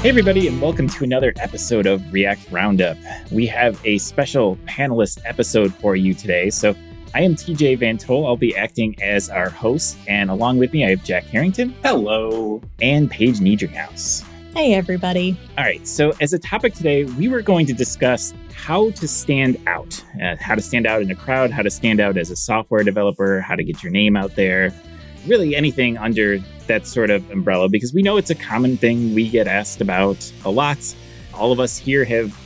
Hey, everybody, and welcome to another episode of React Roundup. We have a special panelist episode for you today. So, I am TJ VanToll. I'll be acting as our host, and along with me, I have Jack Herrington. Hello. And Paige Niedringhaus. Hey, everybody. All right. So, as a topic today, we were going to discuss how to stand out, uh, how to stand out in a crowd, how to stand out as a software developer, how to get your name out there, really anything under that sort of umbrella, because we know it's a common thing we get asked about a lot. All of us here have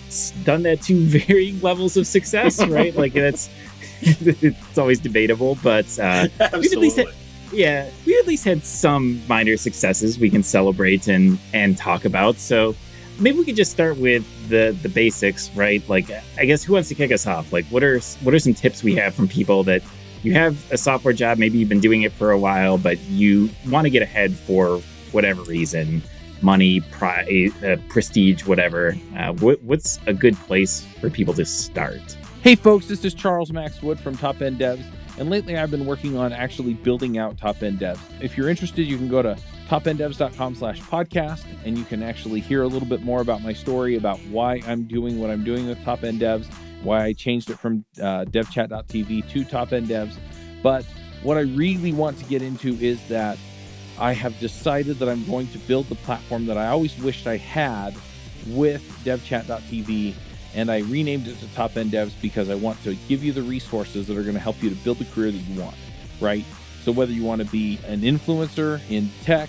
done that to varying levels of success, right? like that's it's always debatable, but uh, we've at least had, yeah, we at least had some minor successes we can celebrate and and talk about. So maybe we could just start with the the basics, right? Like, I guess who wants to kick us off? Like, what are what are some tips we have from people that you have a software job, maybe you've been doing it for a while, but you want to get ahead for whatever reason money, pri- uh, prestige, whatever. Uh, what, what's a good place for people to start? Hey, folks, this is Charles Max Wood from Top End Devs. And lately, I've been working on actually building out Top End Devs. If you're interested, you can go to topenddevs.com slash podcast and you can actually hear a little bit more about my story about why I'm doing what I'm doing with Top End Devs why I changed it from uh, devchat.tv to Top End Devs. But what I really want to get into is that I have decided that I'm going to build the platform that I always wished I had with devchat.tv. And I renamed it to Top End Devs because I want to give you the resources that are going to help you to build the career that you want, right? So, whether you want to be an influencer in tech,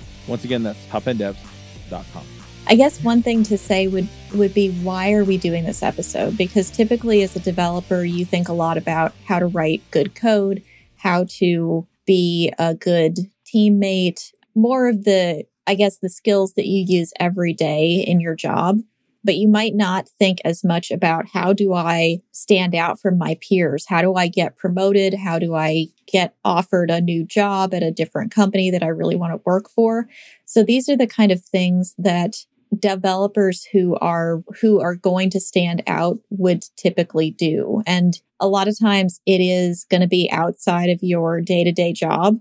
Once again, that's topenddevs.com. I guess one thing to say would would be why are we doing this episode? Because typically as a developer, you think a lot about how to write good code, how to be a good teammate, more of the I guess the skills that you use every day in your job but you might not think as much about how do I stand out from my peers? How do I get promoted? How do I get offered a new job at a different company that I really want to work for? So these are the kind of things that developers who are who are going to stand out would typically do. And a lot of times it is going to be outside of your day-to-day job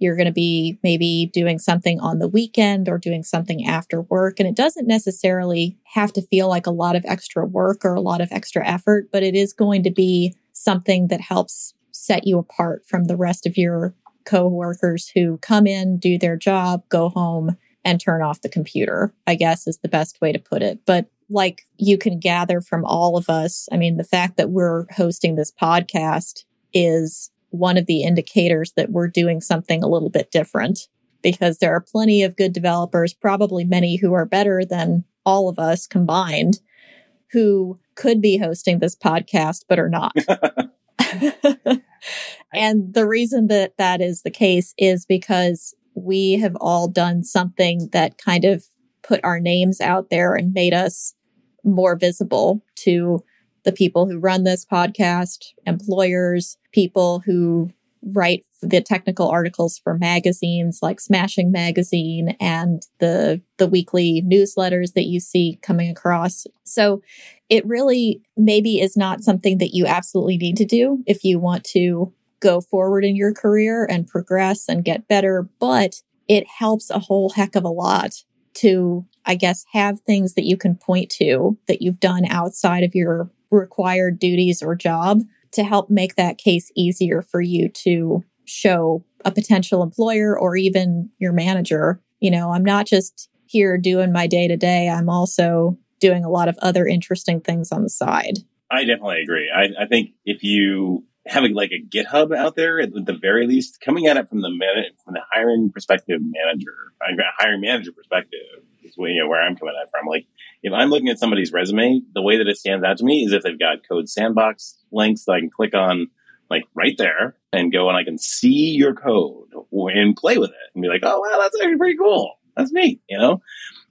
you're going to be maybe doing something on the weekend or doing something after work. And it doesn't necessarily have to feel like a lot of extra work or a lot of extra effort, but it is going to be something that helps set you apart from the rest of your coworkers who come in, do their job, go home, and turn off the computer, I guess is the best way to put it. But like you can gather from all of us, I mean, the fact that we're hosting this podcast is one of the indicators that we're doing something a little bit different because there are plenty of good developers, probably many who are better than all of us combined, who could be hosting this podcast but are not. and the reason that that is the case is because we have all done something that kind of put our names out there and made us more visible to the people who run this podcast, employers, people who write the technical articles for magazines like Smashing Magazine and the the weekly newsletters that you see coming across. So it really maybe is not something that you absolutely need to do if you want to go forward in your career and progress and get better, but it helps a whole heck of a lot to I guess have things that you can point to that you've done outside of your required duties or job to help make that case easier for you to show a potential employer or even your manager. You know, I'm not just here doing my day to day, I'm also doing a lot of other interesting things on the side. I definitely agree. I, I think if you have like a GitHub out there at the very least, coming at it from the man- from the hiring perspective manager, hiring manager perspective is where, you know, where I'm coming at from. Like if I'm looking at somebody's resume, the way that it stands out to me is if they've got code sandbox links that I can click on like right there and go and I can see your code and play with it and be like, oh wow, that's actually pretty cool. That's neat, you know.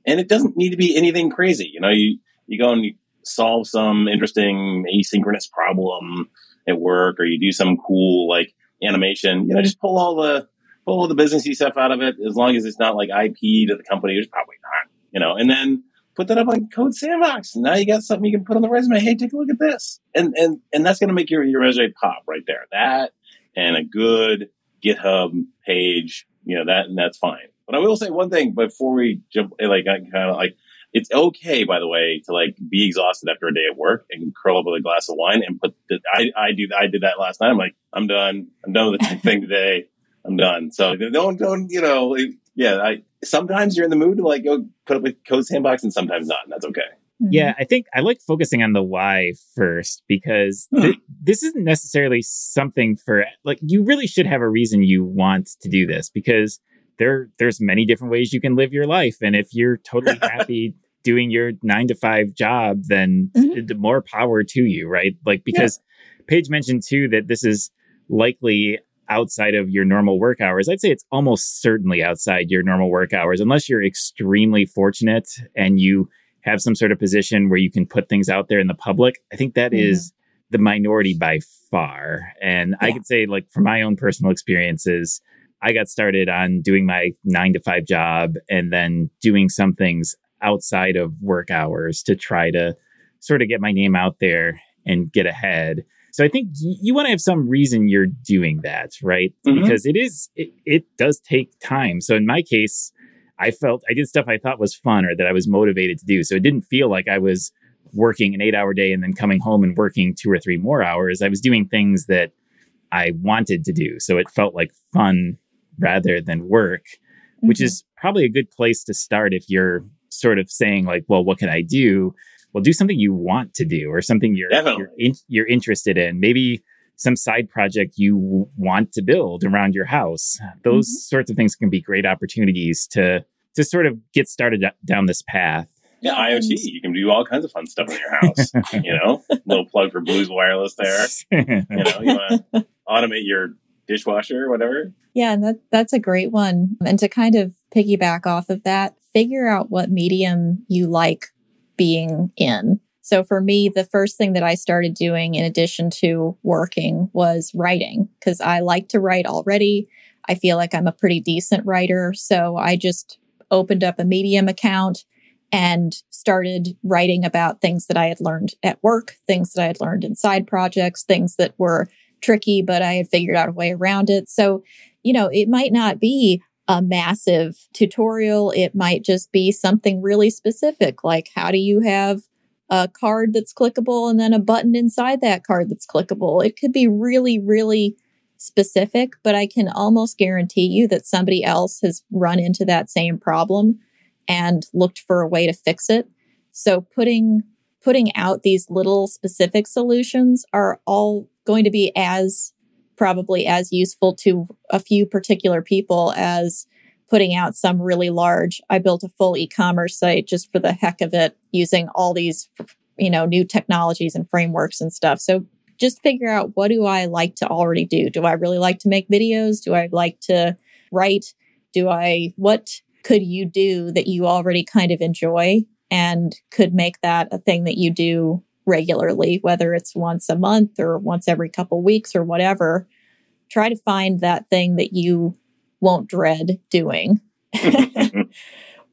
and it doesn't need to be anything crazy. You know, you you go and you solve some interesting asynchronous problem at work, or you do some cool like animation. You know, just pull all the pull all the businessy stuff out of it, as long as it's not like IP to the company. It's probably not. You know, and then put that up on Code Sandbox. Now you got something you can put on the resume. Hey, take a look at this, and and and that's going to make your your resume pop right there. That and a good GitHub page, you know that and that's fine. But I will say one thing before we jump, eh, like I kind of like it's okay, by the way, to like be exhausted after a day of work and curl up with a glass of wine and put the, I, I do, I did that last night. I'm like, I'm done. I'm done with the thing today. I'm done. So don't, don't, you know, yeah, I, sometimes you're in the mood to like go put up with code sandbox and sometimes not. And that's okay. Mm-hmm. Yeah, I think I like focusing on the why first because th- this isn't necessarily something for like you really should have a reason you want to do this because there there's many different ways you can live your life and if you're totally happy doing your 9 to 5 job then mm-hmm. the more power to you, right? Like because yeah. Paige mentioned too that this is likely outside of your normal work hours. I'd say it's almost certainly outside your normal work hours unless you're extremely fortunate and you have some sort of position where you can put things out there in the public. I think that mm-hmm. is the minority by far. And yeah. I could say, like, from my own personal experiences, I got started on doing my nine to five job and then doing some things outside of work hours to try to sort of get my name out there and get ahead. So I think y- you want to have some reason you're doing that, right? Mm-hmm. Because it is, it, it does take time. So in my case, I felt I did stuff I thought was fun or that I was motivated to do. So it didn't feel like I was working an eight hour day and then coming home and working two or three more hours. I was doing things that I wanted to do. So it felt like fun rather than work, mm-hmm. which is probably a good place to start if you're sort of saying like, well, what can I do? Well, do something you want to do or something you're you're, in, you're interested in. Maybe some side project you want to build around your house. Those mm-hmm. sorts of things can be great opportunities to to sort of get started down this path. Yeah, IoT. You can do all kinds of fun stuff in your house. you know, little plug for Blues Wireless there. you know, you want to automate your dishwasher or whatever. Yeah, and that that's a great one. And to kind of piggyback off of that, figure out what medium you like being in. So for me, the first thing that I started doing in addition to working was writing because I like to write already. I feel like I'm a pretty decent writer. So I just opened up a Medium account and started writing about things that I had learned at work, things that I had learned in side projects, things that were tricky, but I had figured out a way around it. So, you know, it might not be a massive tutorial. It might just be something really specific, like how do you have a card that's clickable and then a button inside that card that's clickable. It could be really, really specific, but I can almost guarantee you that somebody else has run into that same problem and looked for a way to fix it. So putting putting out these little specific solutions are all going to be as probably as useful to a few particular people as putting out some really large i built a full e-commerce site just for the heck of it using all these you know new technologies and frameworks and stuff. So just figure out what do i like to already do? Do i really like to make videos? Do i like to write? Do i what could you do that you already kind of enjoy and could make that a thing that you do regularly whether it's once a month or once every couple weeks or whatever try to find that thing that you won't dread doing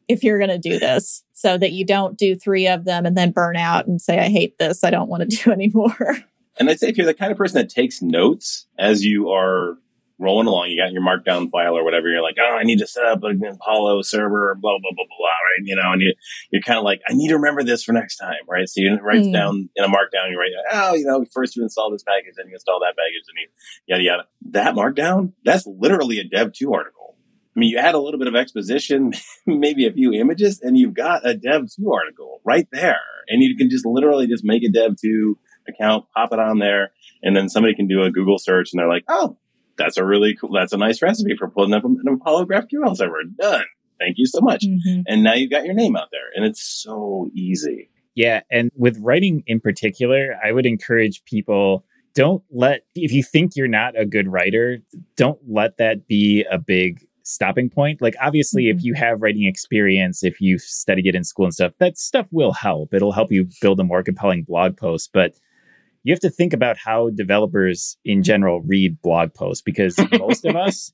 if you're going to do this so that you don't do three of them and then burn out and say, I hate this. I don't want to do anymore. And I'd say if you're the kind of person that takes notes as you are rolling along, you got your markdown file or whatever, you're like, oh, I need to set up an Apollo server, blah, blah, blah, blah, blah, right? You know, and you, you're kind of like, I need to remember this for next time, right? So you write mm. down in a markdown, you write, oh, you know, first you install this package, then you install that package, and you yada, yada. That markdown, that's literally a Dev.to article. I mean, you add a little bit of exposition, maybe a few images, and you've got a Dev.to article right there. And you can just literally just make a Dev.to account, pop it on there, and then somebody can do a Google search and they're like, oh, that's a really cool, that's a nice recipe for pulling up an Apollo GraphQL server. Done. Thank you so much. Mm-hmm. And now you've got your name out there and it's so easy. Yeah. And with writing in particular, I would encourage people don't let, if you think you're not a good writer, don't let that be a big stopping point. Like, obviously, mm-hmm. if you have writing experience, if you've studied it in school and stuff, that stuff will help. It'll help you build a more compelling blog post. But you have to think about how developers in general read blog posts because most of us,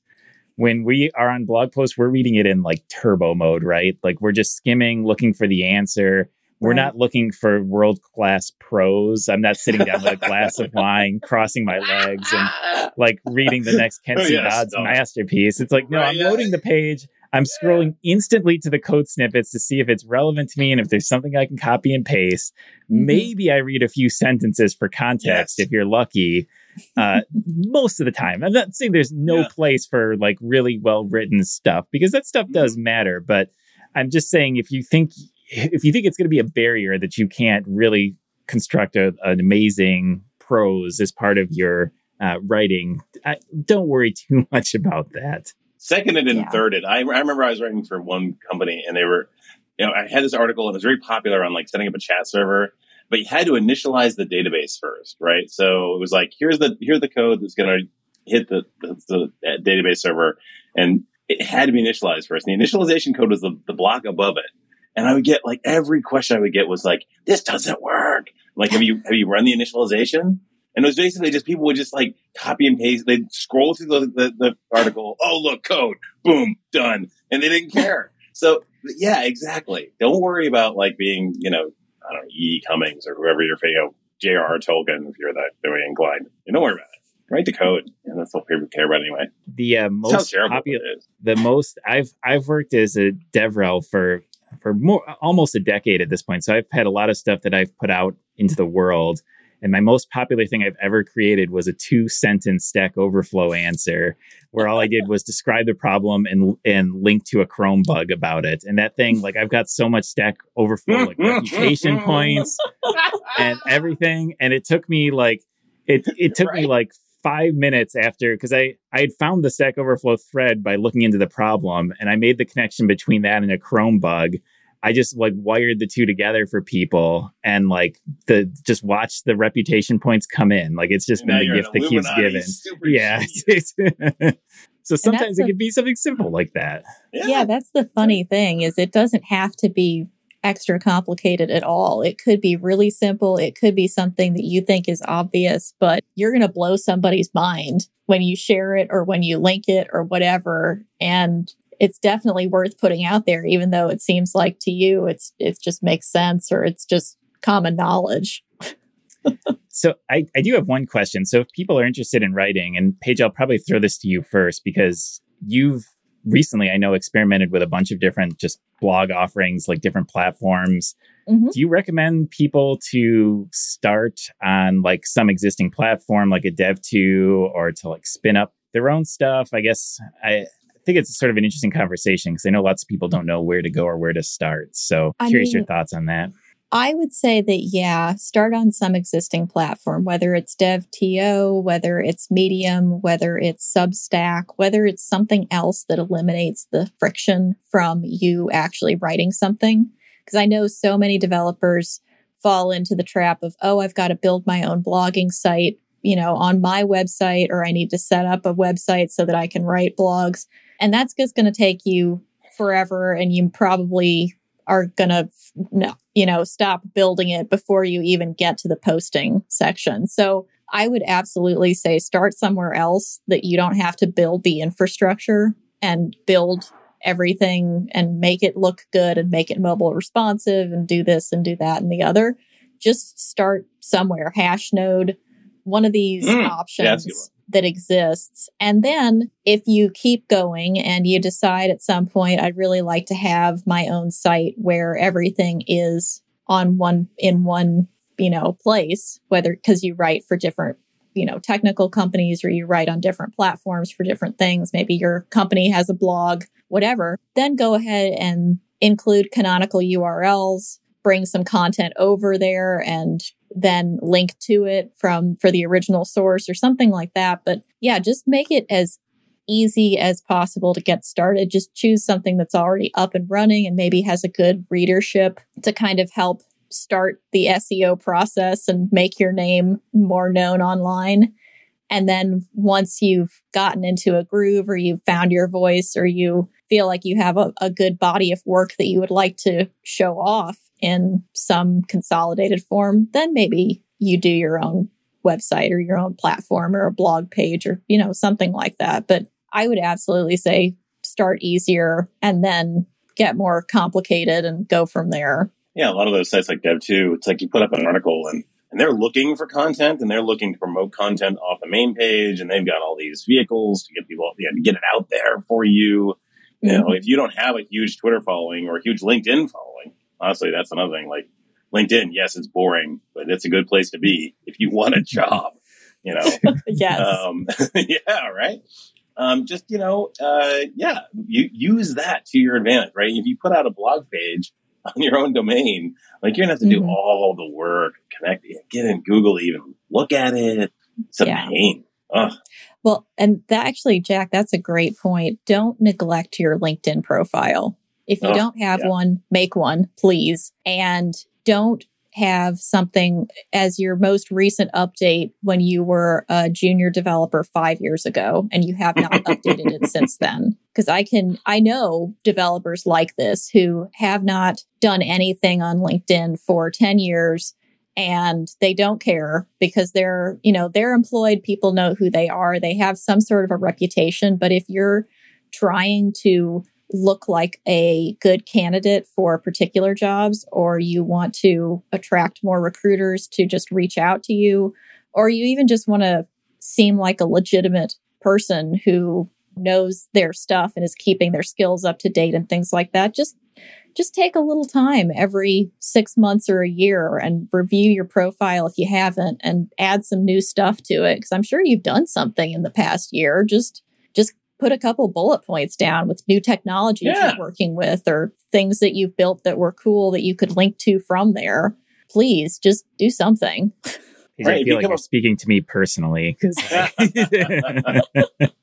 when we are on blog posts, we're reading it in like turbo mode, right? Like, we're just skimming, looking for the answer we're right. not looking for world class prose. I'm not sitting down with a glass of wine, crossing my legs, and like reading the next Kent C. oh, yes, Dodds no. masterpiece. It's like, no, right, I'm yeah. loading the page. I'm scrolling instantly to the code snippets to see if it's relevant to me and if there's something I can copy and paste. Mm-hmm. Maybe I read a few sentences for context yes. if you're lucky. Uh, most of the time, I'm not saying there's no yeah. place for like really well written stuff because that stuff does mm-hmm. matter, but I'm just saying if you think if you think it's going to be a barrier that you can't really construct a, an amazing prose as part of your uh, writing, I, don't worry too much about that. Seconded and yeah. thirded. I, I remember I was writing for one company and they were, you know, I had this article and it was very popular on like setting up a chat server, but you had to initialize the database first, right? So it was like, here's the, here's the code that's going to hit the, the, the uh, database server and it had to be initialized first. And the initialization code was the, the block above it. And I would get like every question I would get was like, this doesn't work. Like, have you, have you run the initialization? And it was basically just people would just like copy and paste. They'd scroll through the, the, the article. Oh, look, code, boom, done. And they didn't care. So yeah, exactly. Don't worry about like being, you know, I don't know, E. Cummings or whoever you're, you know, J.R.R. Tolkien, if you're that, way inclined. don't worry about it. Write the code. And that's all people care about anyway. The uh, most popular, the most I've, I've worked as a DevRel for for more almost a decade at this point. So I've had a lot of stuff that I've put out into the world. And my most popular thing I've ever created was a two sentence Stack Overflow answer where all I did was describe the problem and and link to a Chrome bug about it. And that thing, like I've got so much Stack Overflow like reputation points and everything. And it took me like it it took right. me like five minutes after because I I had found the Stack Overflow thread by looking into the problem, and I made the connection between that and a Chrome bug. I just like wired the two together for people and like the just watch the reputation points come in. Like it's just been the gift that keeps giving. Yeah. so sometimes it a, can be something simple like that. Yeah. yeah, that's the funny thing is it doesn't have to be extra complicated at all. It could be really simple. It could be something that you think is obvious, but you're going to blow somebody's mind when you share it or when you link it or whatever. And it's definitely worth putting out there, even though it seems like to you it's it just makes sense or it's just common knowledge. so I, I do have one question. So if people are interested in writing, and Paige, I'll probably throw this to you first because you've recently I know experimented with a bunch of different just blog offerings, like different platforms. Mm-hmm. Do you recommend people to start on like some existing platform like a Dev.to or to like spin up their own stuff? I guess I think it's sort of an interesting conversation because I know lots of people don't know where to go or where to start. So I curious mean, your thoughts on that. I would say that, yeah, start on some existing platform, whether it's Dev.to, whether it's Medium, whether it's Substack, whether it's something else that eliminates the friction from you actually writing something. Because I know so many developers fall into the trap of, oh, I've got to build my own blogging site, you know, on my website, or I need to set up a website so that I can write blogs. And that's just going to take you forever. And you probably are going to no, you know, stop building it before you even get to the posting section. So I would absolutely say start somewhere else that you don't have to build the infrastructure and build everything and make it look good and make it mobile responsive and do this and do that and the other. Just start somewhere. Hashnode, one of these mm, options. That exists. And then if you keep going and you decide at some point, I'd really like to have my own site where everything is on one, in one, you know, place, whether because you write for different, you know, technical companies or you write on different platforms for different things. Maybe your company has a blog, whatever. Then go ahead and include canonical URLs, bring some content over there and then link to it from for the original source or something like that. But yeah, just make it as easy as possible to get started. Just choose something that's already up and running and maybe has a good readership to kind of help start the SEO process and make your name more known online. And then once you've gotten into a groove or you've found your voice or you feel like you have a, a good body of work that you would like to show off in some consolidated form, then maybe you do your own website or your own platform or a blog page or, you know, something like that. But I would absolutely say start easier and then get more complicated and go from there. Yeah, a lot of those sites like Dev.to, it's like you put up an article and and they're looking for content and they're looking to promote content off the main page and they've got all these vehicles to get people yeah, to get it out there for you. You know, if you don't have a huge Twitter following or a huge LinkedIn following, honestly, that's another thing. Like LinkedIn, yes, it's boring, but it's a good place to be if you want a job. You know, yes, um, yeah, right. Um, just you know, uh, yeah, you use that to your advantage, right? If you put out a blog page on your own domain, like you're gonna have to do Mhm. all the work, connect, get in Google, even look at it. It's a Yeah. pain. Ugh. Well, and that actually, Jack, that's a great point. Don't neglect your LinkedIn profile. If you Oh, don't have yeah. one, make one, please. And don't have something as your most recent update when you were a junior developer five years ago and you have not updated it since then. Because I can, I know developers like this who have not done anything on LinkedIn for 10 years and they don't care because they're you know they're employed people know who they are they have some sort of a reputation but if you're trying to look like a good candidate for particular jobs or you want to attract more recruiters to just reach out to you or you even just want to seem like a legitimate person who knows their stuff and is keeping their skills up to date and things like that. Just just take a little time every six months or a year and review your profile if you haven't and add some new stuff to it because i'm sure you've done something in the past year. Just put a couple bullet points down with new technologies Yeah. you're working with or things that you've built that were cool that you could link to from there please just do something Right, I if feel you like you're up- speaking to me personally because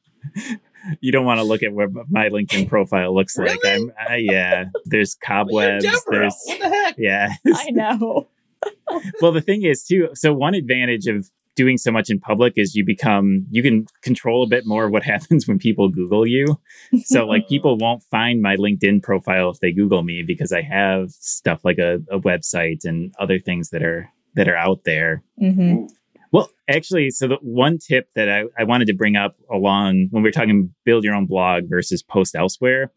you don't want to look at what my LinkedIn profile looks like. I'm, uh, yeah, there's cobwebs. Deborah. There's, What the heck? yeah. i know well, the thing is too. So one advantage of doing so much in public is you become you can control a bit more of what happens when people Google you. So like people won't find my LinkedIn profile if they Google me because I have stuff like a, a website and other things that are that are out there. hmm Well, actually, so the one tip that I, I wanted to bring up along when we're talking build your own blog versus post elsewhere,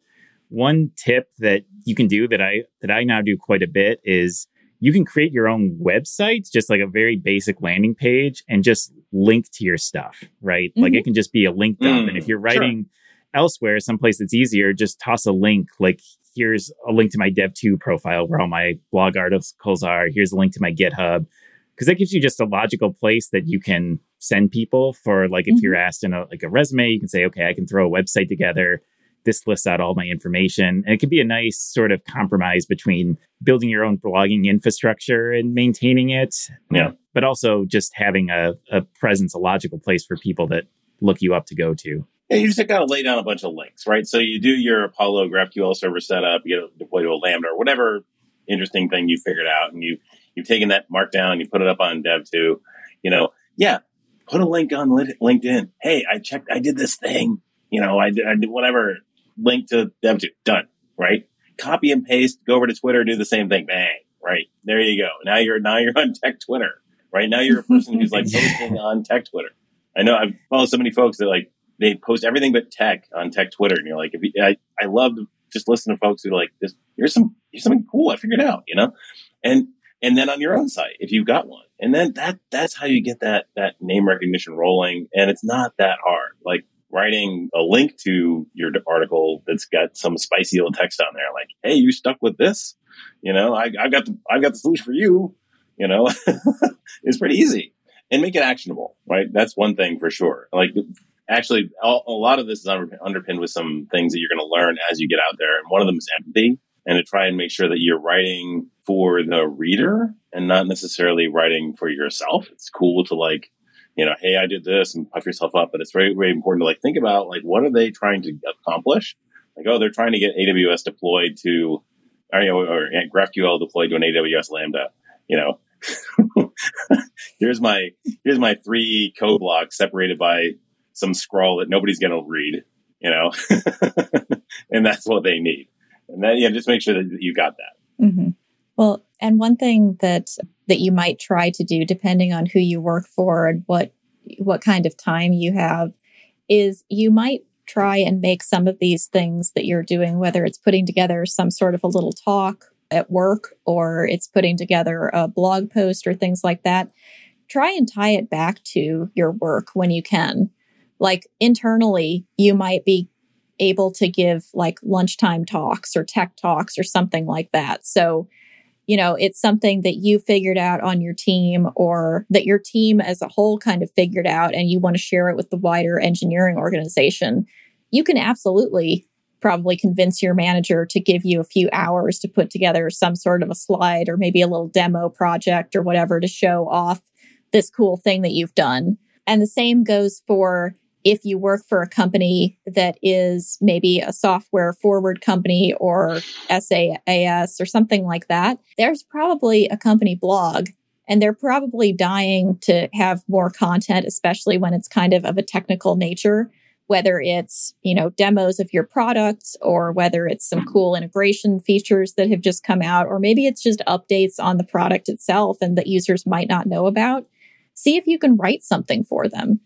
one tip that you can do that I that I now do quite a bit is you can create your own website, just like a very basic landing page, and just link to your stuff, right? Like it can just be a link dump. Mm, and if you're sure. writing elsewhere, someplace that's easier, just toss a link. Like here's a link to my Dev.to profile where all my blog articles are. Here's a link to my GitHub because that gives you just a logical place that you can send people for like if Mhm. you're asked in a like a resume you can say okay i can throw a website together this lists out all my information and it can be a nice sort of compromise between building your own blogging infrastructure and maintaining it Yeah. but also just having a, a presence a logical place for people that look you up to go to Yeah, you just got to lay down a bunch of links, right? So you do your Apollo GraphQL server setup, you get it deployed to a Lambda or whatever interesting thing you figured out, and you you've taken that markdown, you put it up on Dev.to. You know, yeah, put a link on LinkedIn. Hey, I checked, I did this thing. You know, I did, I did whatever. Link to Dev.to, done. Right? Copy and paste. Go over to Twitter, do the same thing. Bang. Right there, you go. Now you're now you're on Tech Twitter. Right now you're a person who's like posting on Tech Twitter. I know I've followed so many folks that like they post everything but tech on tech Twitter, and you're like, if you, I I love just listen to folks who are like this. Here's some here's something cool I figured out, you know, and and then on your own site if you've got one, and then that that's how you get that that name recognition rolling, and it's not that hard. Like writing a link to your article that's got some spicy little text on there, like, hey, you stuck with this, you know, I I've got the I've got the solution for you, you know, it's pretty easy and make it actionable, right? That's one thing for sure. Like actually, a a lot of this is under- underpinned with some things that you're going to learn as you get out there. And one of them is empathy and to try and make sure that you're writing for the reader and not necessarily writing for yourself. It's cool to like, you know, hey, I did this and puff yourself up, but it's very, very important to like think about like, what are they trying to accomplish? Like, oh, they're trying to get AWS deployed to, or, you know, or GraphQL deployed to an AWS Lambda, you know, here's my here's my three code blocks separated by some scroll that nobody's going to read, you know, and that's what they need. And then yeah, just make sure that you got that. Mm-hmm. Well, and one thing that that you might try to do, depending on who you work for and what what kind of time you have, is you might try and make some of these things that you're doing, whether it's putting together some sort of a little talk at work or it's putting together a blog post or things like that, try and tie it back to your work when you can. Like internally, you might be able to give like lunchtime talks or tech talks or something like that. So, you know, it's something that you figured out on your team or that your team as a whole kind of figured out and you want to share it with the wider engineering organization. You can absolutely probably convince your manager to give you a few hours to put together some sort of a slide or maybe a little demo project or whatever to show off this cool thing that you've done. And the same goes for if you work for a company that is maybe a software forward company or SaaS or something like that, there's probably a company blog and they're probably dying to have more content, especially when it's kind of of a technical nature whether it's, you know, demos of your products or whether it's some cool integration features that have just come out, or maybe it's just updates on the product itself and that users might not know about. See if you can write something for them.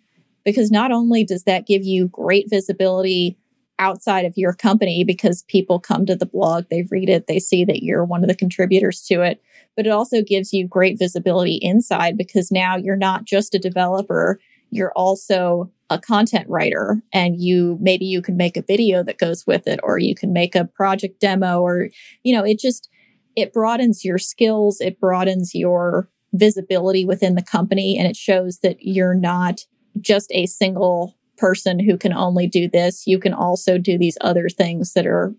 Because not only does that give you great visibility outside of your company because people come to the blog, they read it, they see that you're one of the contributors to it, but it also gives you great visibility inside because now you're not just a developer, you're also a content writer and you maybe you can make a video that goes with it or you can make a project demo or you know it just it broadens your skills it broadens your visibility within the company and it shows that you're not just a single person who can only do this you can also do these other things that are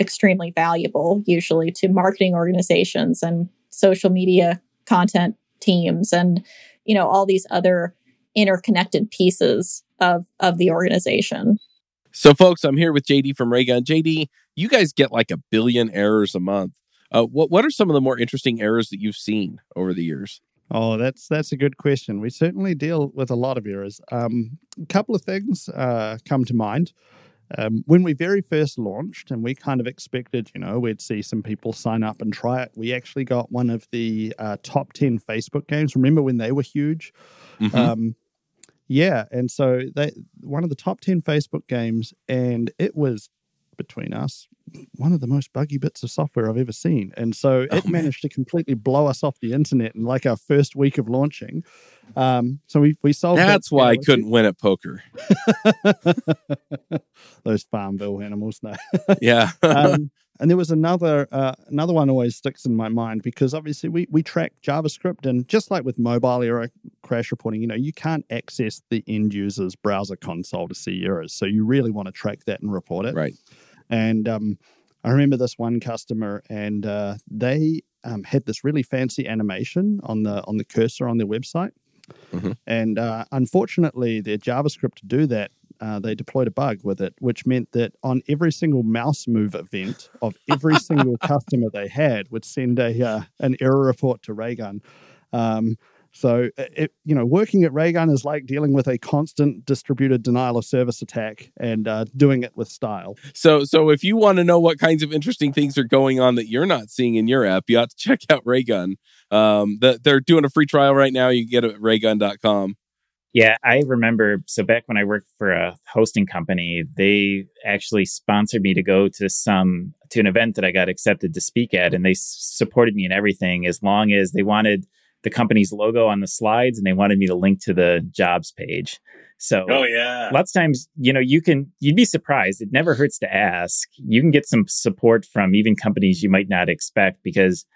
extremely valuable usually to marketing organizations and social media content teams and you know all these other interconnected pieces of of the organization. So, folks, I'm here with JD from Raygun. JD, you guys get like a billion errors a month. Uh, what what are some of the more interesting errors that you've seen over the years? Oh, that's that's a good question. We certainly deal with a lot of errors. Um, a couple of things uh, come to mind. Um, when we very first launched, and we kind of expected, you know, we'd see some people sign up and try it. We actually got one of the uh, top ten Facebook games. Remember when they were huge? Mm-hmm. Um, yeah, and so they one of the top ten Facebook games, and it was between us one of the most buggy bits of software I've ever seen. And so oh, it managed to completely blow us off the internet in like our first week of launching. Um, so we we solved. That's that why I couldn't win at poker. Those Farmville animals, no. yeah. um, and there was another uh, another one always sticks in my mind because obviously we we track JavaScript and just like with mobile error crash reporting, you know, you can't access the end user's browser console to see errors. So you really want to track that and report it. Right. And um, I remember this one customer, and uh, they um, had this really fancy animation on the on the cursor on their website. Mm-hmm. And uh, unfortunately, their JavaScript to do that uh, they deployed a bug with it, which meant that on every single mouse move event of every single customer they had would send a uh, an error report to Raygun. Um, so, uh, it, you know, working at Raygun is like dealing with a constant distributed denial of service attack and uh, doing it with style. So, so if you want to know what kinds of interesting things are going on that you're not seeing in your app, you have to check out Raygun. Um, the, they're doing a free trial right now. You can get it at raygun.com. Yeah, I remember. So back when I worked for a hosting company, they actually sponsored me to go to some to an event that I got accepted to speak at, and they supported me in everything as long as they wanted the company's logo on the slides and they wanted me to link to the jobs page. So, oh yeah, lots of times, you know, you can you'd be surprised. It never hurts to ask. You can get some support from even companies you might not expect because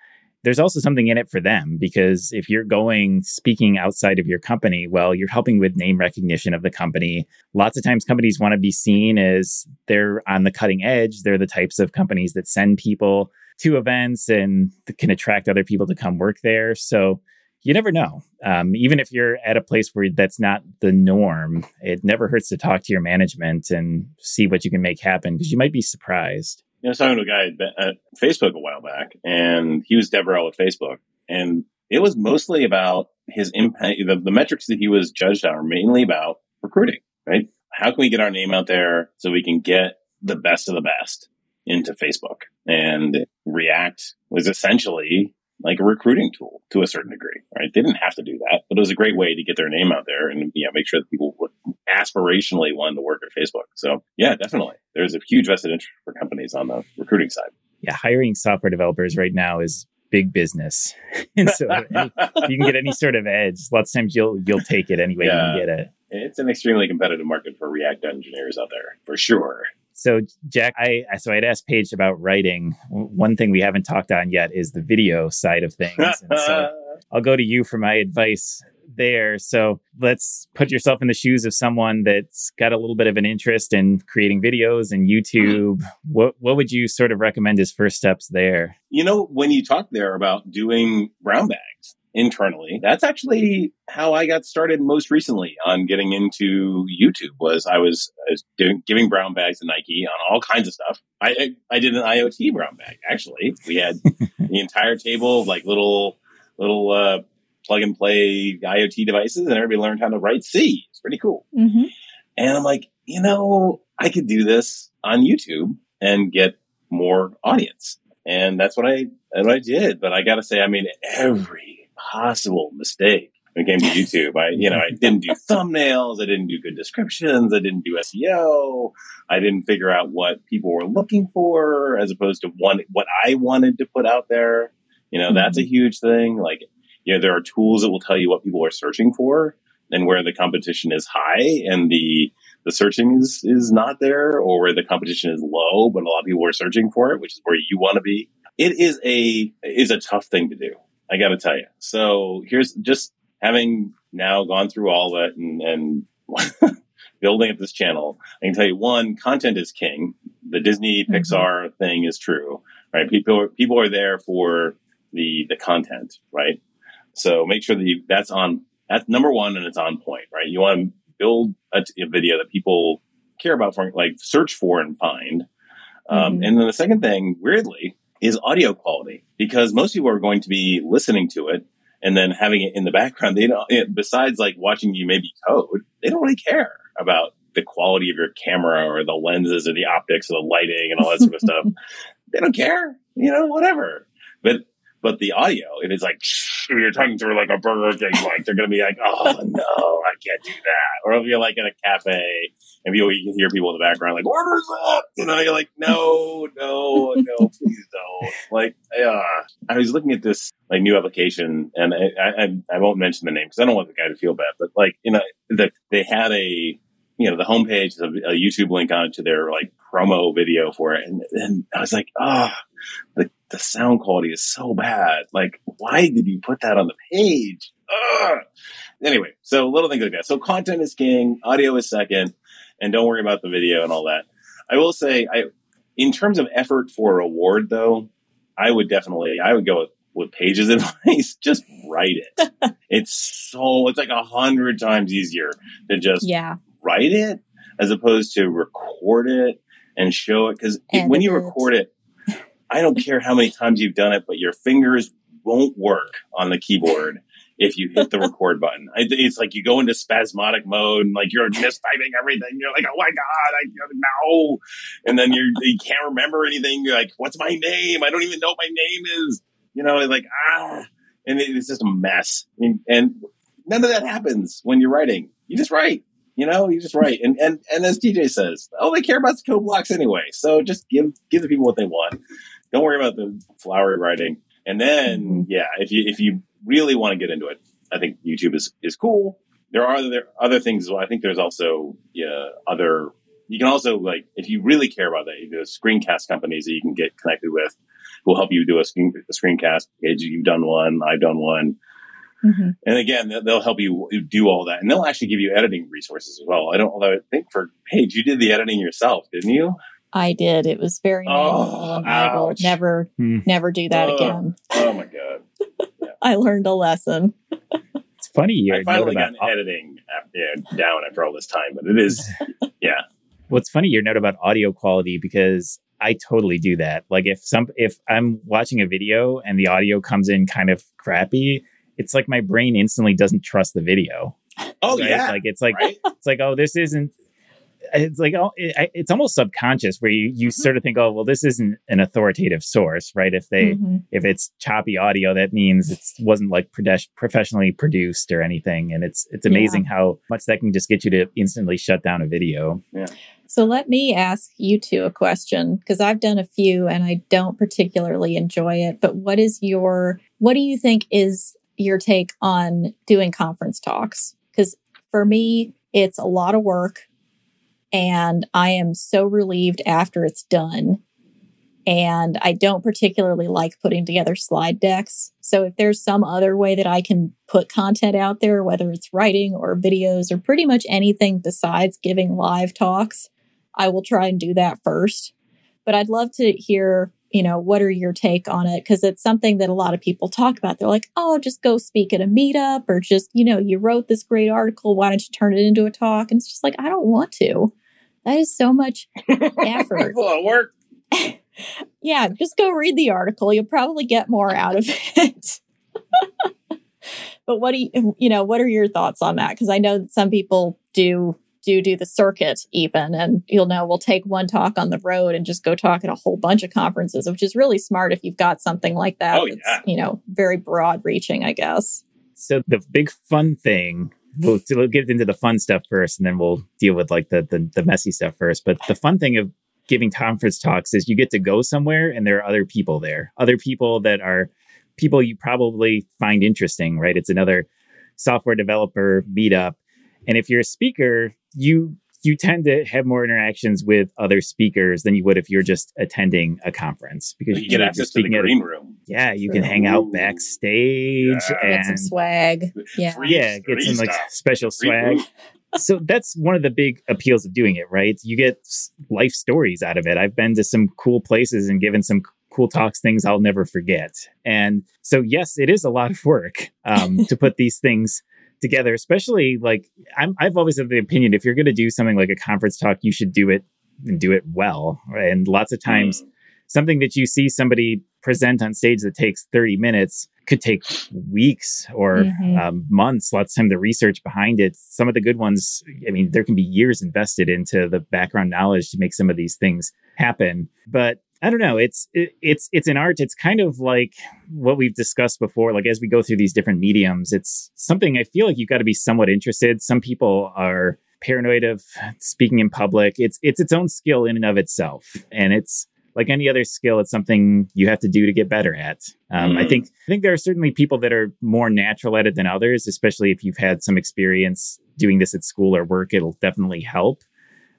there's also something in it for them because if you're going speaking outside of your company, well, you're helping with name recognition of the company. Lots of times companies want to be seen as they're on the cutting edge. They're the types of companies that send people to events and can attract other people to come work there. So you never know. Um, even if you're at a place where that's not the norm, it never hurts to talk to your management and see what you can make happen because you might be surprised. I was talking to a guy at Facebook a while back, and he was DevRel at Facebook. And it was mostly about his impact. The, the metrics that he was judged on were mainly about recruiting, right? How can we get our name out there so we can get the best of the best into Facebook? And React was essentially like a recruiting tool to a certain degree, right? They didn't have to do that, but it was a great way to get their name out there and you know, make sure that people would aspirationally wanted to work at Facebook. So yeah, definitely. There's a huge vested interest for companies on the recruiting side. Yeah, hiring software developers right now is big business. and so any, you can get any sort of edge. Lots of times you'll you'll take it anyway yeah. you can get it. It's an extremely competitive market for React engineers out there, for sure. So, Jack, I so I'd asked Paige about writing. One thing we haven't talked on yet is the video side of things. And so I'll go to you for my advice there. So let's put yourself in the shoes of someone that's got a little bit of an interest in creating videos and YouTube. What what would you sort of recommend as first steps there? You know, when you talk there about doing brown bags, internally. That's actually how I got started most recently on getting into YouTube was I was, I was doing, giving brown bags to Nike on all kinds of stuff. I, I, did an IoT brown bag, actually. We had the entire table of like little, little, uh, plug and play IoT devices and everybody learned how to write C. It's pretty cool. Mm-hmm. And I'm like, you know, I could do this on YouTube and get more audience. And that's what I, that's what I did. But I got to say, I mean, every possible mistake when it came to YouTube. I, you know, I didn't do thumbnails. I didn't do good descriptions. I didn't do SEO. I didn't figure out what people were looking for as opposed to one, what I wanted to put out there. You know, mm-hmm. that's a mm-hmm. huge thing. Like, you know, there are tools that will tell you what people are searching for and where the competition is high and the, the searching is, is not there or where the competition is low, but a lot of people are searching for it, which is where you want to be. It is a, is a tough thing to do. I got to tell you. So here's just having now gone through all that and, and building up this channel. I can tell you one, content is king. The Disney mm-hmm. Pixar thing is true, right? People are, people are there for the the content, right? So make sure that you, that's on that's number one and it's on point, right? You want to build a, a video that people care about, for, like search for and find. Um, mm-hmm. And then the second thing, weirdly, is audio quality because most people are going to be listening to it and then having it in the background. They don't, besides like watching you maybe code, they don't really care about the quality of your camera or the lenses or the optics or the lighting and all that sort of stuff. They don't care, you know, whatever. But but the audio, it is like you're talking to like a Burger King, like they're gonna be like, "Oh no, I can't do that." Or if you're like in a cafe and you, can hear people in the background like, "Orders up," you know, you're like, "No, no, no, please don't." Like, uh, I was looking at this like new application, and I I, I won't mention the name because I don't want the guy to feel bad, but like, you know, that they had a you know, the homepage, a, a YouTube link on to their like promo video for it. And, and I was like, ah, oh, the, the sound quality is so bad. Like, why did you put that on the page? Ugh. Anyway, so little things like that. So content is king, audio is second, and don't worry about the video and all that. I will say, I, in terms of effort for reward though, I would definitely, I would go with, with Paige's advice. Just write it. it's so, it's like a hundred times easier to just yeah write it as opposed to record it and show it. Because when you record it, I don't care how many times you've done it, but your fingers won't work on the keyboard if you hit the record button. It's like you go into spasmodic mode and like you're mistyping everything. You're like, oh my God, I no. And then you're, you can't remember anything. You're like, what's my name? I don't even know what my name is. You know, like, ah. And it's just a mess. And, and none of that happens when you're writing. You just write. You know, you just write. And, and, and as TJ says, all they care about is code blocks anyway. So just give, give the people what they want. Don't worry about the flowery writing. And then, mm-hmm. yeah, if you, if you really want to get into it, I think YouTube is, is cool. There are other, other things as well. I think there's also, yeah, other, you can also like, if you really care about that, there's screencast companies that you can get connected with who will help you do a, screen, a screencast. You've done one. I've done one. Mm-hmm. And again, they'll help you do all that, and they'll actually give you editing resources as well. I don't, although I think for Paige, you did the editing yourself, didn't you? I did. It was very oh, I will never, hmm. never do that oh, again. Oh my god! Yeah. I learned a lesson. it's funny. You I finally got editing after, down after all this time, but it is, yeah. What's funny, your note about audio quality because I totally do that. Like if some if I'm watching a video and the audio comes in kind of crappy, it's like my brain instantly doesn't trust the video. Oh right? yeah, like it's like right? it's like oh this isn't it's like oh it, it's almost subconscious where you you Mm-hmm. sort of think oh well this isn't an authoritative source right if they Mhm. if it's choppy audio that means it wasn't like prodes- professionally produced or anything and it's it's amazing how much that can just get you to instantly shut down a video Yeah. So let me ask you two a question because I've done a few and I don't particularly enjoy it. But what is your, what do you think is your take on doing conference talks? Because for me, it's a lot of work and I am so relieved after it's done. And I don't particularly like putting together slide decks. So if there's some other way that I can put content out there, whether it's writing or videos or pretty much anything besides giving live talks, I will try and do that first. But I'd love to hear, you know, what are your take on it? Because it's something that a lot of people talk about. They're like, oh, just go speak at a meetup or just, you know, you wrote this great article. Why don't you turn it into a talk? And it's just like, I don't want to. That is so much effort. Of work. Yeah, just go read the article. You'll probably get more out of it. but what do you, you know, what are your thoughts on that? Because I know that some people do do do the circuit even, and you'll know we'll take one talk on the road and just go talk at a whole bunch of conferences, which is really smart if you've got something like that. Oh, that's, yeah. you know, very broad reaching, I guess. so the big fun thing we'll, we'll get into the fun stuff first and then we'll deal with like the, the the messy stuff first but the fun thing of giving conference talks is you get to go somewhere and there are other people there other people that are people you probably find interesting right it's another software developer meetup and if you're a speaker you you tend to have more interactions with other speakers than you would if you're just attending a conference because You usually get if you're access to the speaking at a- green room. yeah you True. can hang out backstage Yeah. Get some and swag. Yeah. Free- yeah, get some like stuff. special Free swag. so that's one of the big appeals of doing it, right? You get life stories out of it. I've been to some cool places and given some cool talks, things I'll never forget. And so, yes, it is a lot of work um, to put these things together, especially like I'm, I've always had the opinion if you're going to do something like a conference talk, you should do it and do it well. right? And lots of times, Mm. something that you see somebody present on stage that takes 30 minutes could take weeks or Mhm. um, months lots of time the research behind it some of the good ones i mean there can be years invested into the background knowledge to make some of these things happen but i don't know it's it, it's it's an art it's kind of like what we've discussed before like as we go through these different mediums it's something i feel like you've got to be somewhat interested some people are paranoid of speaking in public it's it's its own skill in and of itself and it's like any other skill, it's something you have to do to get better at. Um, I Mhm. think I think there are certainly people that are more natural at it than others, especially if you've had some experience doing this at school or work. It'll definitely help.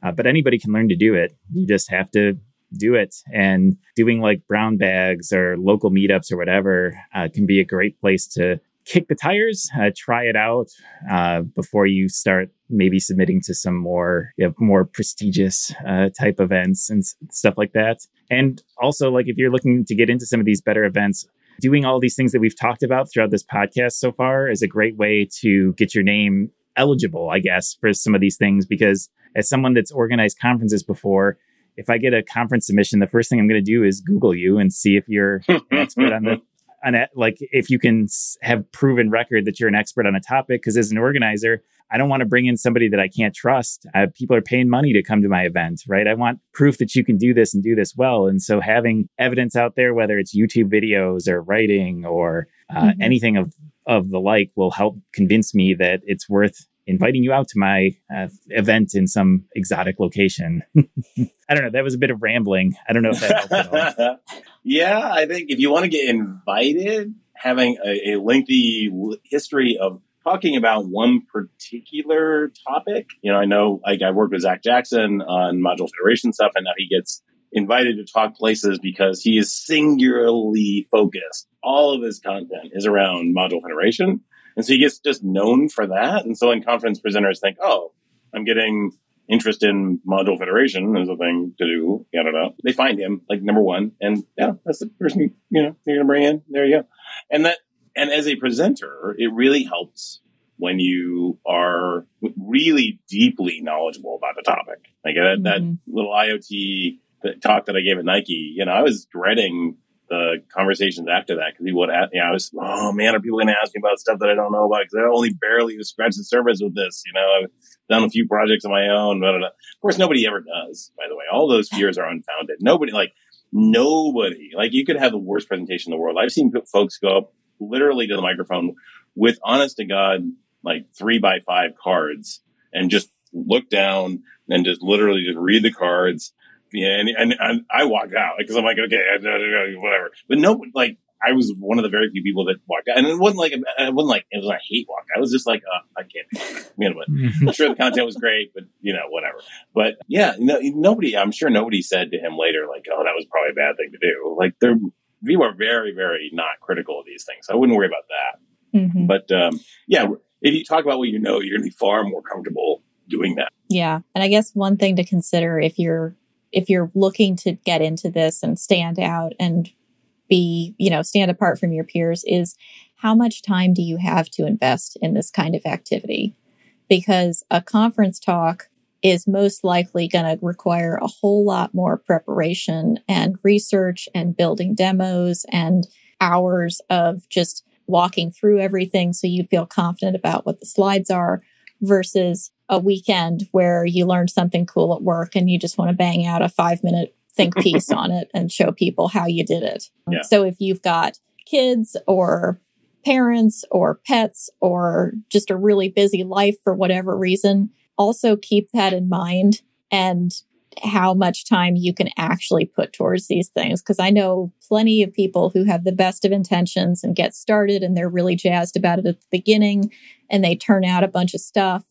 Uh, but anybody can learn to do it. You just have to do it. And doing like brown bags or local meetups or whatever uh, can be a great place to kick the tires, uh, try it out uh, before you start maybe submitting to some more you know, more prestigious uh, type events and s- stuff like that. And also, like if you're looking to get into some of these better events, doing all these things that we've talked about throughout this podcast so far is a great way to get your name eligible, I guess, for some of these things. Because as someone that's organized conferences before, if I get a conference submission, the first thing I'm going to do is Google you and see if you're an expert on the on it. Like if you can have proven record that you're an expert on a topic. Because as an organizer, I don't want to bring in somebody that I can't trust. Uh, people are paying money to come to my event, right? I want proof that you can do this and do this well. And so having evidence out there, whether it's YouTube videos or writing or uh, Mhm. anything of of the like, will help convince me that it's worth inviting you out to my uh, event in some exotic location. I don't know. That was a bit of rambling. I don't know if that helped at all. yeah, I think if you want to get invited, having a, a lengthy history of talking about one particular topic. You know, I know like I worked with Zach Jackson on Module Federation stuff, and now he gets invited to talk places because he is singularly focused. All of his content is around Module Federation. And so he gets just known for that. And so when conference presenters think, oh, I'm getting interest in Module Federation as a thing to do, I don't know. They find him like number one. And yeah, that's the person you, you know, you're going to bring in. There you go. And that, and as a presenter, it really helps when you are really deeply knowledgeable about the topic. Like that, that Mhm. little IoT talk that I gave at Nike, you know, I was dreading the conversations after that because he would ask, you know, I was, oh man, are people going to ask me about stuff that I don't know about? Because I only barely scratched the surface with this. You know, I've done a few projects of my own. Blah, blah, blah. Of course, nobody ever does, by the way. All those fears are unfounded. Nobody, like, nobody, like, you could have the worst presentation in the world. I've seen folks go up literally to the microphone with honest to God, like three by five cards and just look down and just literally just read the cards yeah, and, and, and I walked out because I'm like, okay, whatever. But no, like I was one of the very few people that walked out, and it wasn't like it wasn't like it was a hate walk. I was just like, uh, I can't. You know, but I'm sure the content was great, but you know, whatever. But yeah, no, nobody. I'm sure nobody said to him later, like, oh, that was probably a bad thing to do. Like, they're people are very, very not critical of these things. So I wouldn't worry about that. Mm-hmm. But um, yeah, if you talk about what you know, you're going to be far more comfortable doing that. Yeah, and I guess one thing to consider if you're if you're looking to get into this and stand out and be, you know, stand apart from your peers is how much time do you have to invest in this kind of activity? Because a conference talk is most likely going to require a whole lot more preparation and research and building demos and hours of just walking through everything so you feel confident about what the slides are versus a weekend where you learned something cool at work and you just want to bang out a five minute think piece on it and show people how you did it. Yeah. So if you've got kids or parents or pets or just a really busy life for whatever reason, also keep that in mind and how much time you can actually put towards these things. Because I know plenty of people who have the best of intentions and get started and they're really jazzed about it at the beginning and they turn out a bunch of stuff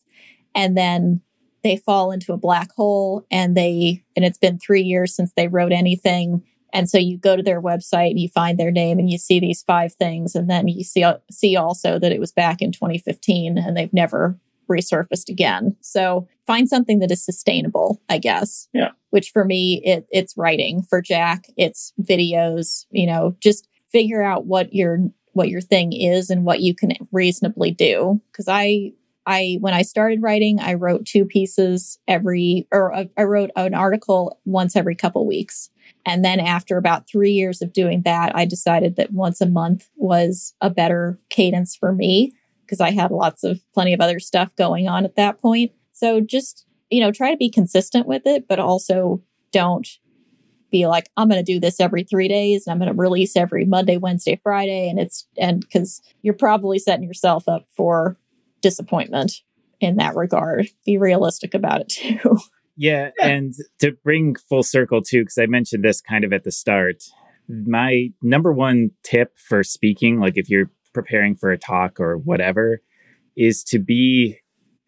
and then they fall into a black hole and they and it's been 3 years since they wrote anything and so you go to their website and you find their name and you see these five things and then you see see also that it was back in 2015 and they've never resurfaced again. So find something that is sustainable, I guess. Yeah. Which for me it it's writing. For Jack, it's videos, you know, just figure out what your what your thing is and what you can reasonably do because I I when I started writing, I wrote two pieces every or uh, I wrote an article once every couple weeks. And then after about 3 years of doing that, I decided that once a month was a better cadence for me because I had lots of plenty of other stuff going on at that point. So just, you know, try to be consistent with it, but also don't be like, I'm going to do this every three days and I'm going to release every Monday, Wednesday, Friday. And it's, and because you're probably setting yourself up for disappointment in that regard. Be realistic about it too. Yeah, and to bring full circle too, because I mentioned this kind of at the start, my number one tip for speaking, like if you're preparing for a talk or whatever, is to be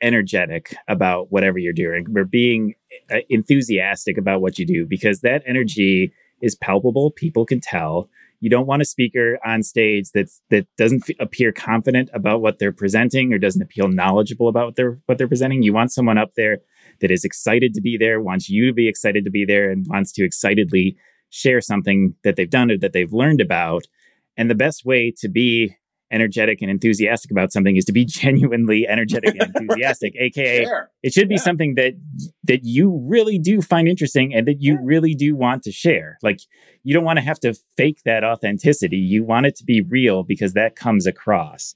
energetic about whatever you're doing or being uh, enthusiastic about what you do because that energy is palpable. People can tell you don't want a speaker on stage that that doesn't f- appear confident about what they're presenting or doesn't appeal knowledgeable about what they're what they're presenting. You want someone up there that is excited to be there, wants you to be excited to be there, and wants to excitedly share something that they've done or that they've learned about. And the best way to be energetic and enthusiastic about something is to be genuinely energetic and enthusiastic aka sure. it should be yeah. something that that you really do find interesting and that you yeah. really do want to share like you don't want to have to fake that authenticity you want it to be real because that comes across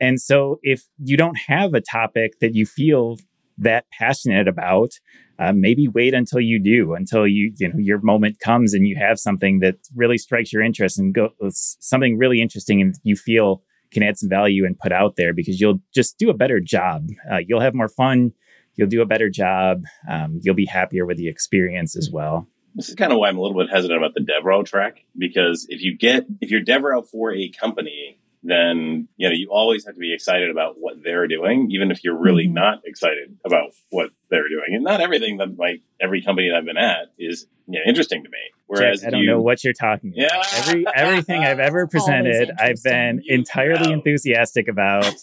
and so if you don't have a topic that you feel that passionate about uh, maybe wait until you do until you you know your moment comes and you have something that really strikes your interest and go something really interesting and you feel can add some value and put out there because you'll just do a better job. Uh, you'll have more fun. You'll do a better job. Um, you'll be happier with the experience as well. This is kind of why i'm a little bit hesitant about the devrel track because if you get if you're devrel for a company then you know you always have to be excited about what they're doing, even if you're really mm-hmm. not excited about what they're doing. And not everything that like every company that I've been at is you know, interesting to me. Whereas Jack, I don't you, know what you're talking about. Yeah. Every everything I've ever presented, I've been you entirely know. enthusiastic about.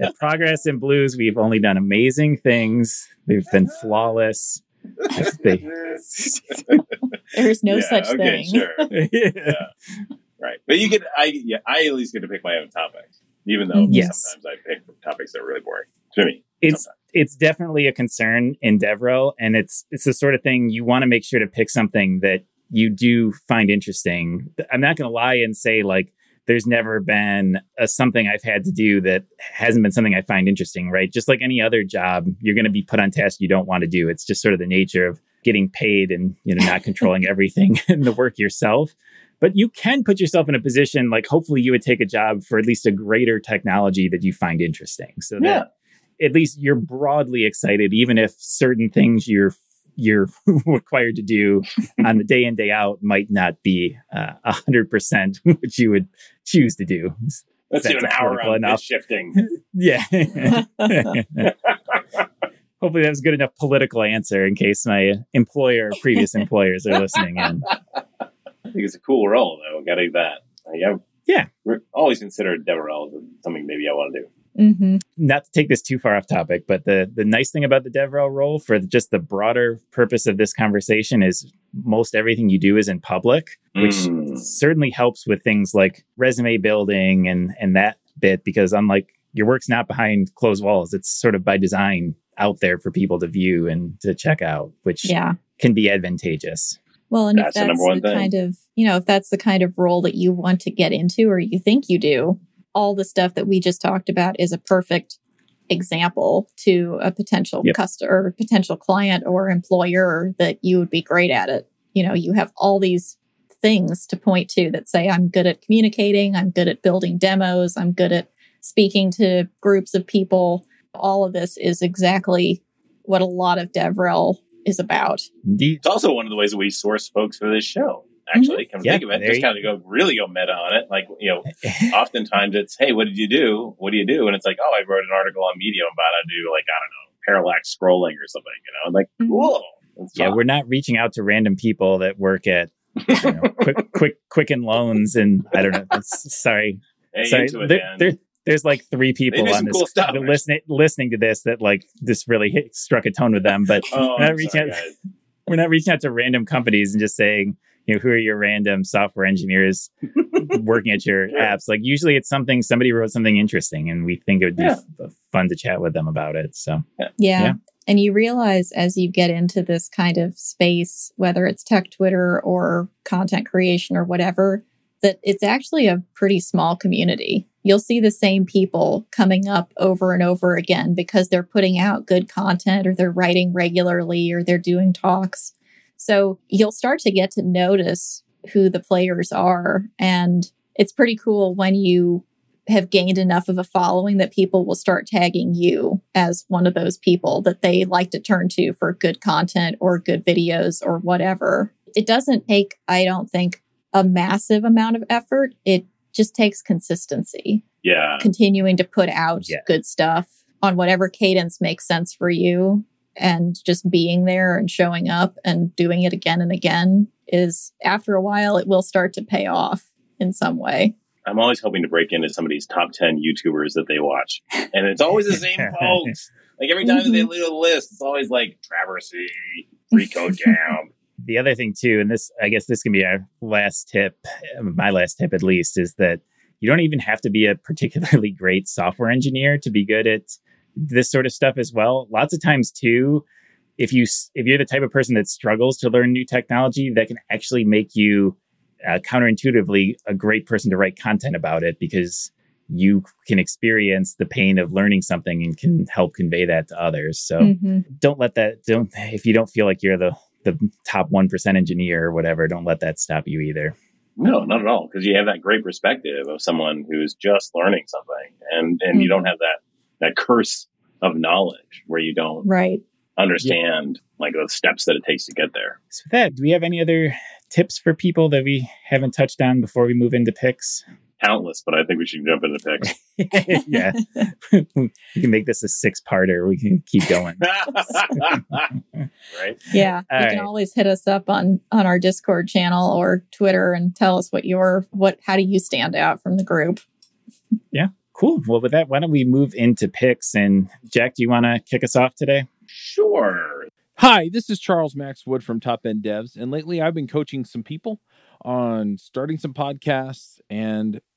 At Progress and Blues, we've only done amazing things. We've been flawless. There's no yeah, such okay, thing. Sure. yeah right. But you get, I yeah, I at least get to pick my own topics, even though yes. sometimes I pick topics that are really boring to me. It's sometimes. it's definitely a concern in Devrel, and it's it's the sort of thing you want to make sure to pick something that you do find interesting. I'm not going to lie and say like there's never been a, something I've had to do that hasn't been something I find interesting, right? Just like any other job, you're going to be put on tasks you don't want to do. It's just sort of the nature of getting paid and you know not controlling everything in the work yourself. But you can put yourself in a position like hopefully you would take a job for at least a greater technology that you find interesting, so that at least you're broadly excited, even if certain things you're you're required to do on the day in day out might not be uh, a hundred percent what you would choose to do. Let's do an hour on enough. shifting. yeah. Hopefully that was good enough political answer in case my employer, previous employers are listening in. I think it's a cool role though. Got to do that. yeah. Yeah. We're always consider DevRel something maybe I want to do. Mm-hmm. Not to take this too far off topic, but the the nice thing about the DevRel role for just the broader purpose of this conversation is most everything you do is in public, which mm. certainly helps with things like resume building and and that bit because unlike your work's not behind closed walls, it's sort of by design out there for people to view and to check out, which yeah. can be advantageous. Well, and that's if that's the, the kind of, you know, if that's the kind of role that you want to get into or you think you do, all the stuff that we just talked about is a perfect example to a potential yep. customer, potential client or employer that you would be great at it. You know, you have all these things to point to that say, I'm good at communicating, I'm good at building demos, I'm good at speaking to groups of people. All of this is exactly what a lot of DevRel is about. Indeed. It's also one of the ways that we source folks for this show actually. Mm-hmm. Come yeah, think of it, just kind of go really go meta on it. Like you know, oftentimes it's, hey, what did you do? What do you do? And it's like, oh, I wrote an article on Medium about how to do like I don't know parallax scrolling or something. You know, I'm like, mm-hmm. cool. Yeah, we're not reaching out to random people that work at you know, quick, quick, Quicken Loans, and I don't know. sorry, hey, sorry. It, there, there, there's like three people on this cool listening listening to this that like this really hit, struck a tone with them. But oh, we're not reaching sorry, out. We're not reaching out to random companies and just saying, you know, who are your random software engineers working at your yeah. apps? Like usually it's something somebody wrote something interesting and we think it would be yeah. f- uh, fun to chat with them about it. So, yeah. yeah. And you realize as you get into this kind of space, whether it's tech Twitter or content creation or whatever, that it's actually a pretty small community. You'll see the same people coming up over and over again because they're putting out good content or they're writing regularly or they're doing talks. So you'll start to get to notice who the players are. And it's pretty cool when you have gained enough of a following that people will start tagging you as one of those people that they like to turn to for good content or good videos or whatever. It doesn't take, I don't think, a massive amount of effort. It just takes consistency. Yeah. Continuing to put out yeah. good stuff on whatever cadence makes sense for you and just being there and showing up and doing it again and again is after a while it will start to pay off in some way. I'm always hoping to break into somebody's top 10 YouTubers that they watch. And it's always the same folks. Like every time mm-hmm. they leave a list, it's always like Traversy, Recodejam. the other thing too, and this I guess this can be our last tip, my last tip at least, is that you don't even have to be a particularly great software engineer to be good at this sort of stuff as well. Lots of times too, if you if you're the type of person that struggles to learn new technology, that can actually make you uh, counterintuitively a great person to write content about it because you can experience the pain of learning something and can help convey that to others. So mm-hmm. don't let that don't if you don't feel like you're the the top 1% engineer or whatever, don't let that stop you either. No, not at all. Because you have that great perspective of someone who's just learning something and, and mm-hmm. you don't have that that curse of knowledge where you don't right understand yeah. like the steps that it takes to get there. So with that, do we have any other tips for people that we haven't touched on before we move into picks? Countless, but I think we should jump into picks. yeah, we can make this a six-parter. We can keep going. right? Yeah, All you right. can always hit us up on on our Discord channel or Twitter and tell us what your what how do you stand out from the group. Yeah, Cool. Well, with that, why don't we move into picks? And Jack, do you want to kick us off today? Sure. Hi, this is Charles Max Wood from Top End Devs. And lately I've been coaching some people on starting some podcasts and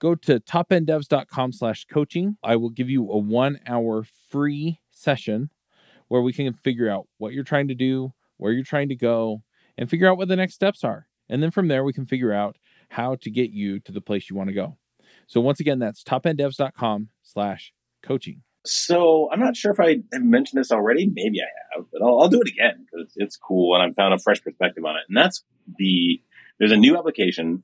go to topenddevs.com slash coaching. I will give you a one hour free session where we can figure out what you're trying to do, where you're trying to go, and figure out what the next steps are. And then from there, we can figure out how to get you to the place you want to go. So once again, that's topenddevs.com slash coaching. So I'm not sure if I mentioned this already. Maybe I have, but I'll, I'll do it again because it's cool and I've found a fresh perspective on it. And that's the there's a new application,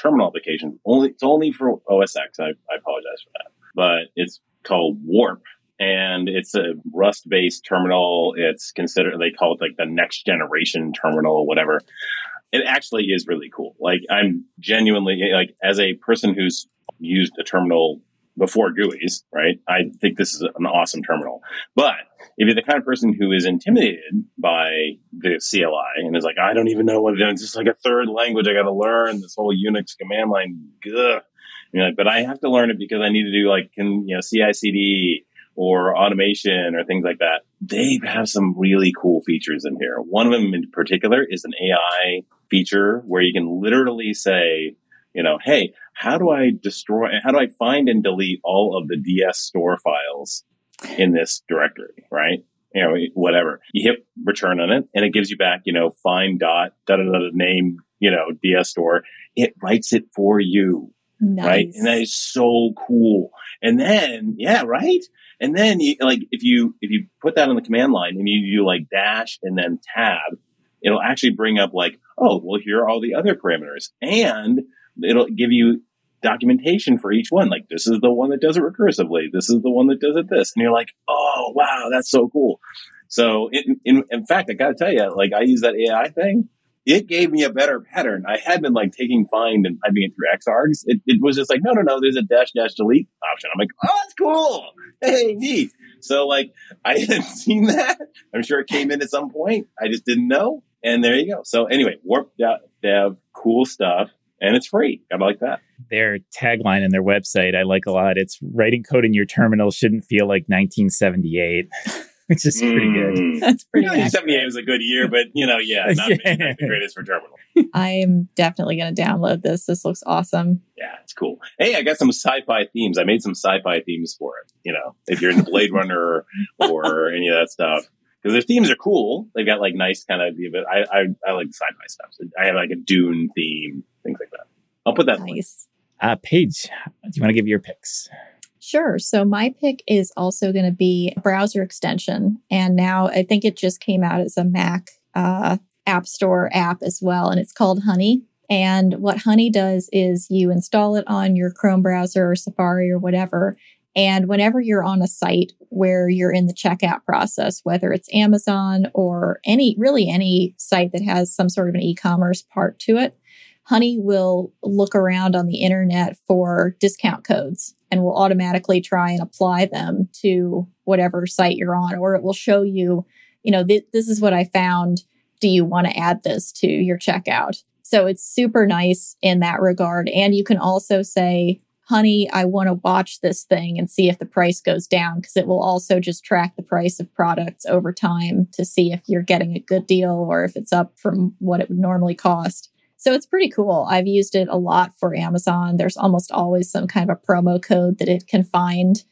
terminal application. Only it's only for OS X. I, I apologize for that, but it's called Warp, and it's a Rust based terminal. It's considered they call it like the next generation terminal, whatever. It actually is really cool. Like I'm genuinely like as a person who's used a terminal before GUIs, right? I think this is an awesome terminal. But if you're the kind of person who is intimidated by the CLI and is like, I don't even know what it is, it's just like a third language I got to learn, this whole Unix command line, ugh. Like, but I have to learn it because I need to do like, can, you know, CI CD or automation or things like that. They have some really cool features in here. One of them in particular is an AI feature where you can literally say, you know, hey, how do I destroy, how do I find and delete all of the DS store files in this directory, right? You know, whatever. You hit return on it and it gives you back, you know, find dot, da da da name, you know, DS store. It writes it for you. Nice. Right. And that is so cool. And then, yeah, right. And then you like, if you, if you put that on the command line and you do like dash and then tab, it'll actually bring up like, oh, well, here are all the other parameters. And it'll give you documentation for each one. Like this is the one that does it recursively. This is the one that does it this. And you're like, oh wow, that's so cool. So in in, fact, I got to tell you, like I use that AI thing. It gave me a better pattern. I had been like taking find and typing it through Xargs. It, it was just like, no, no, no, there's a dash dash delete option. I'm like, oh, that's cool. Hey, neat. So like I hadn't seen that. I'm sure it came in at some point. I just didn't know. And there you go. So anyway, warp dev, cool stuff and it's free. I like that. Their tagline and their website I like a lot. It's writing code in your terminal shouldn't feel like 1978. Which is pretty good. Mm. That's pretty Yeah, 78 was a good year, but you know, yeah, not, Yeah. not the greatest for terminal. I'm definitely going to download this. This looks awesome. Yeah, it's cool. Hey, I got some sci-fi themes. I made some sci-fi themes for it. You know, if you're into Blade Runner or any of that stuff, because their themes are cool. They've got like nice kind of. But I I, I like sci-fi stuff. So I have like a Dune theme, things like that. I'll put that. in the link. Nice. Uh, Paige, do you want to give your picks? Sure. So my pick is also going to be a browser extension. And now I think it just came out as a Mac uh, App Store app as well. And it's called Honey. And what Honey does is you install it on your Chrome browser or Safari or whatever. And whenever you're on a site where you're in the checkout process, whether it's Amazon or any, really any site that has some sort of an e commerce part to it, Honey will look around on the internet for discount codes and will automatically try and apply them to whatever site you're on, or it will show you, you know, th- this is what I found. Do you want to add this to your checkout? So it's super nice in that regard. And you can also say, honey, I want to watch this thing and see if the price goes down because it will also just track the price of products over time to see if you're getting a good deal or if it's up from what it would normally cost. So it's pretty cool. I've used it a lot for Amazon. There's almost always some kind of a promo code that it can find,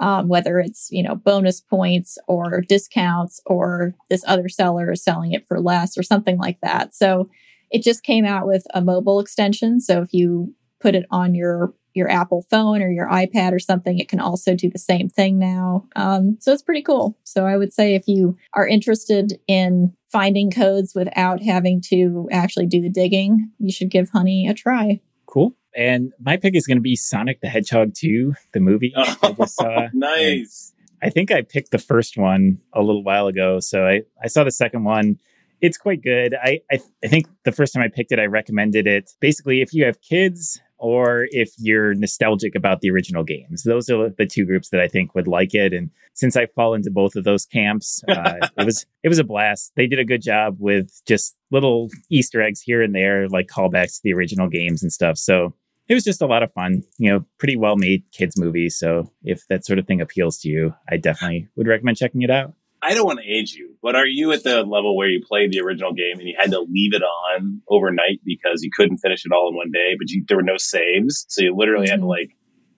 um, whether it's you know bonus points or discounts or this other seller is selling it for less or something like that. So it just came out with a mobile extension. So if you put it on your your Apple phone or your iPad or something, it can also do the same thing now. Um, so it's pretty cool. So I would say if you are interested in finding codes without having to actually do the digging, you should give Honey a try. Cool. And my pick is going to be Sonic the Hedgehog 2, the movie I just saw. nice. I think I picked the first one a little while ago. So I, I saw the second one. It's quite good. I, I I think the first time I picked it, I recommended it. Basically, if you have kids or if you're nostalgic about the original games, those are the two groups that I think would like it. And since I fall into both of those camps, uh, it was it was a blast. They did a good job with just little Easter eggs here and there, like callbacks to the original games and stuff. So it was just a lot of fun. You know, pretty well made kids movie. So if that sort of thing appeals to you, I definitely would recommend checking it out. I don't want to age you, but are you at the level where you played the original game and you had to leave it on overnight because you couldn't finish it all in one day, but you, there were no saves, so you literally had to Mhm. like,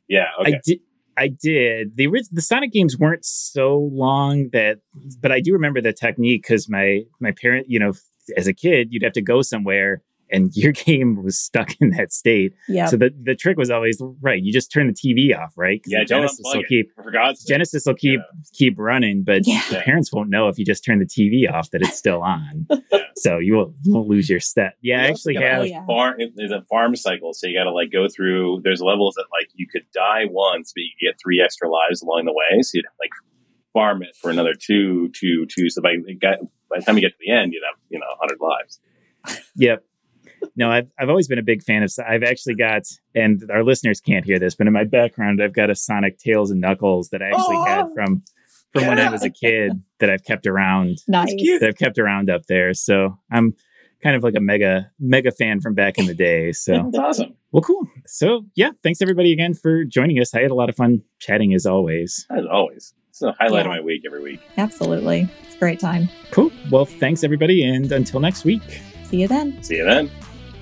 yeah, okay, I did. I did. The orig- the Sonic games weren't so long that, but I do remember the technique because my my parent, you know, as a kid, you'd have to go somewhere and your game was stuck in that state. Yeah. So the the trick was always right. You just turn the TV off, right? yeah, the don't Genesis will it. keep For God's sake. Genesis will keep keep running, but Yeah. the parents won't know if you just turn the TV off that it's still on. Yeah. So you won't you won't lose your step. Yeah, I actually also have. Oh, like, yeah. farm. There's a farm cycle, so you got to like go through. There's levels that like you could die once, but you get three extra lives along the way. So you'd like farm it for another two, two, two. So by by the time you get to the end, you'd have you know 100 lives. Yep. No, I've I've always been a big fan of. I've actually got, and our listeners can't hear this, but in my background, I've got a Sonic Tails and Knuckles that I actually Aw. had oh! from from when I was a kid that I've kept around. nice. That I've kept around up there. So I'm kind of like a mega mega fan from back in the day. So That's awesome. well, cool. So yeah, thanks everybody again for joining us. I had a lot of fun chatting as always. As always, it's a highlight Yeah. of my week every week. Absolutely. It's a great time. Cool. Well, thanks everybody, and until next week. See you then. See you then.